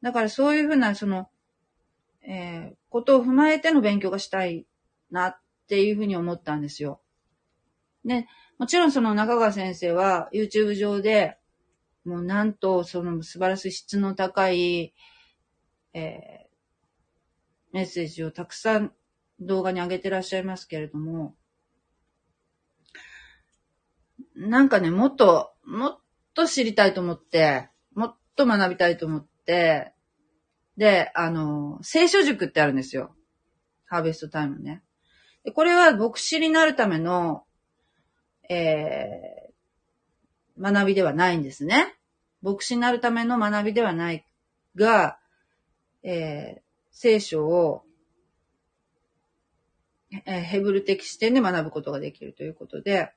だからそういうふうな、その、えーことを踏まえての勉強がしたいなっっていうふうに思ったんですよ。で、もちろんその中川先生は YouTube 上で、もうなんとその素晴らしい質の高い、えーメッセージをたくさん動画に上げてらっしゃいますけれども、なんかね、もっと、もっと知りたいと思って、もっと学びたいと思って、で、あの、聖書塾ってあるんですよ。ハーベストタイムね。でこれは牧師になるための、えー、学びではないんですね。牧師になるための学びではないが、えー、聖書を、えーヘブル的視点で学ぶことができるということで、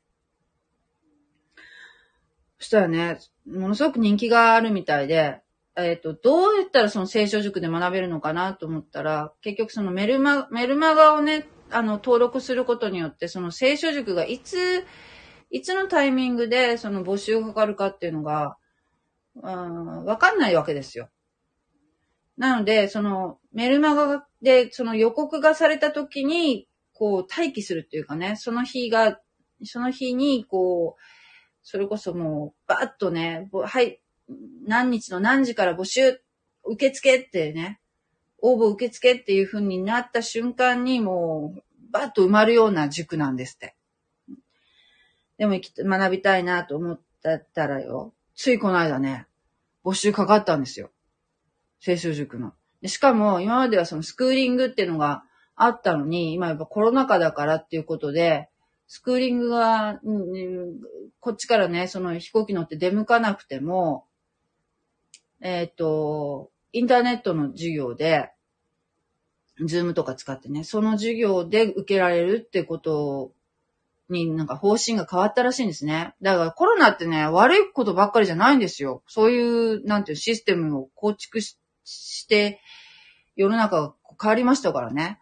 そしたらね、ものすごく人気があるみたいで、えっ、と、どうやったらその聖書塾で学べるのかなと思ったら、結局そのメルマ、メルマガをね、あの、登録することによって、その聖書塾がいつ、いつのタイミングでその募集がかかるかっていうのが、うん、わかんないわけですよ。なので、そのメルマガでその予告がされた時に、こう待機するっていうかね、その日が、その日に、こう、それこそもう、バーッとね、はい、何日の何時から募集、受付ってね、応募受付っていう風になった瞬間にもう、バーッと埋まるような塾なんですって。でも学びたいなと思ったらよ、ついこの間ね、募集かかったんですよ。聖書塾の。しかも、今まではそのスクーリングっていうのがあったのに、今やっぱコロナ禍だからっていうことで、スクーリングが、うんこっちからね、その飛行機乗って出向かなくても、えっ、と、インターネットの授業で、ズームとか使ってね、その授業で受けられるってことになんか方針が変わったらしいんですね。だからコロナってね、悪いことばっかりじゃないんですよ。そういう、なんていうシステムを構築しして、世の中が変わりましたからね。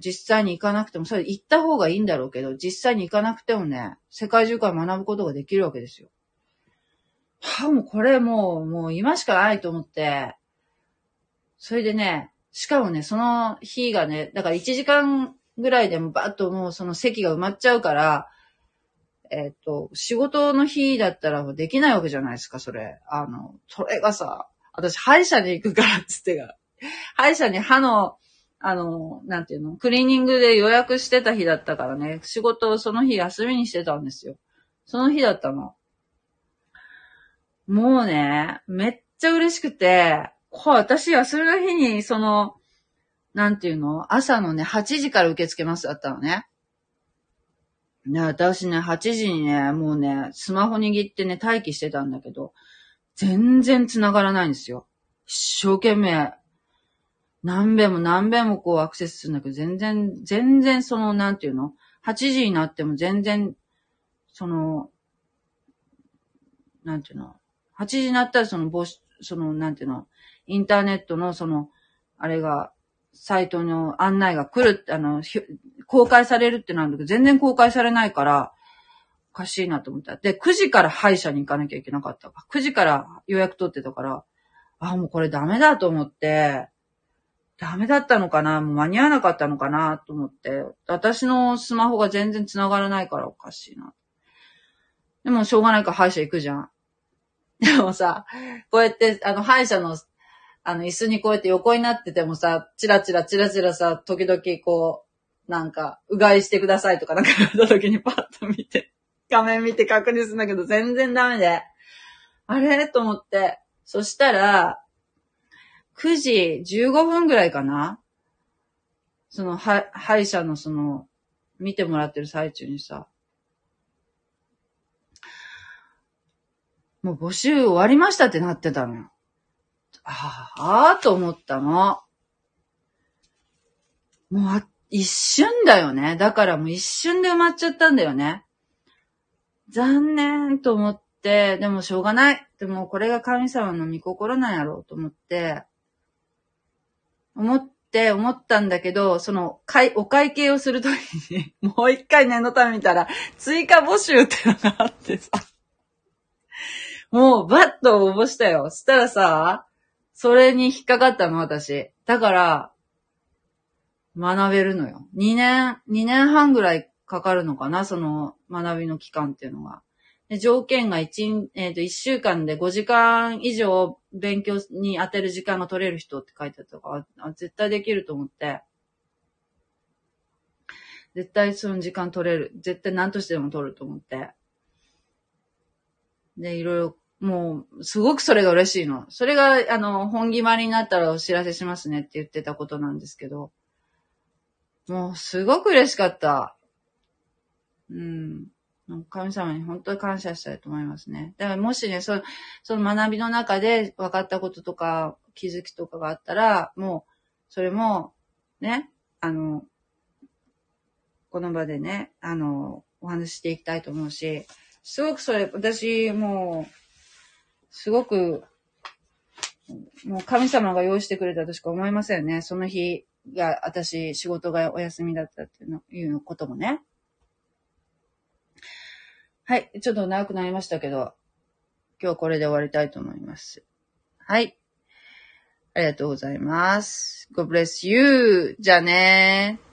実際に行かなくても、それ行った方がいいんだろうけど、実際に行かなくてもね、世界中から学ぶことができるわけですよ。はあ、もうこれもう、もう今しかないと思って、それでね、しかもね、その日がね、だから1時間ぐらいでもバッともうその席が埋まっちゃうから、えっ、と、仕事の日だったらできないわけじゃないですか、それ。あの、それがさ、私歯医者に行くからっつってが、歯医者に歯の、あの、なんていうの、クリーニングで予約してた日だったからね、仕事をその日休みにしてたんですよ。その日だったの。もうね、めっちゃ嬉しくて、こう私休みの日に、その、なんていうの？朝のね、8時から受け付けますだったのね。ね、私ね、8時にね、もうね、スマホ握ってね、待機してたんだけど、全然繋がらないんですよ。一生懸命、何遍も何遍もこうアクセスするんだけど、全然、全然その、なんていうの ?8 時になっても全然、その、なんていうの ?8 時になったらその、募集その、なんていうの？インターネットのその、あれが、サイトの案内が来るって、あの、公開されるってなんだけど、全然公開されないから、おかしいなと思った。で、9時から歯医者に行かなきゃいけなかった。9時から予約取ってたから、あ、もうこれダメだと思って、ダメだったのかな？もう間に合わなかったのかなと思って。私のスマホが全然繋がらないからおかしいな。でもしょうがないから歯医者行くじゃん。でもさ、こうやって、あの、歯医者の、あの、椅子にこうやって横になっててもさ、チラチラチラチラさ、時々こう、なんか、うがいしてくださいとかなんか言われた時にパッと見て、画面見て確認するんだけど、全然ダメで。あれ？と思って。そしたら、9時15分ぐらいかな？その、は、歯医者のその、見てもらってる最中にさ、もう募集終わりましたってなってたのよ。ああ、と思ったの。もう、一瞬だよね。だからもう一瞬で埋まっちゃったんだよね。残念と思って、でもしょうがない。でもこれが神様の御心なんやろうと思って、思って、思ったんだけど、その、会、お会計をするときに、もう一回念のため見たら、追加募集ってのがあってさ、もうバッと応募したよ。したらさ、それに引っかかったの、私。だから、学べるのよ。2年、2年半ぐらいかかるのかな、その学びの期間っていうのが。で条件が1、えっ、と、1週間で5時間以上勉強に当てる時間が取れる人って書いてあったから、絶対できると思って。絶対その時間取れる。絶対何としてでも取ると思って。で、いろいろ、もう、すごくそれが嬉しいの。それが、あの、本決まりになったらお知らせしますねって言ってたことなんですけど。もう、すごく嬉しかった。うん。神様に本当に感謝したいと思いますね。だからもしね、その、その学びの中で分かったこととか気づきとかがあったら、もう、それも、ね、あの、この場でね、あの、お話ししていきたいと思うし、すごくそれ、私、もう、すごく、もう神様が用意してくれたとしか思いませんね。その日が、私、仕事がお休みだったっていうのいうこともね。はい。ちょっと長くなりましたけど、今日これで終わりたいと思います。はい。ありがとうございます。God bless you! じゃあねー。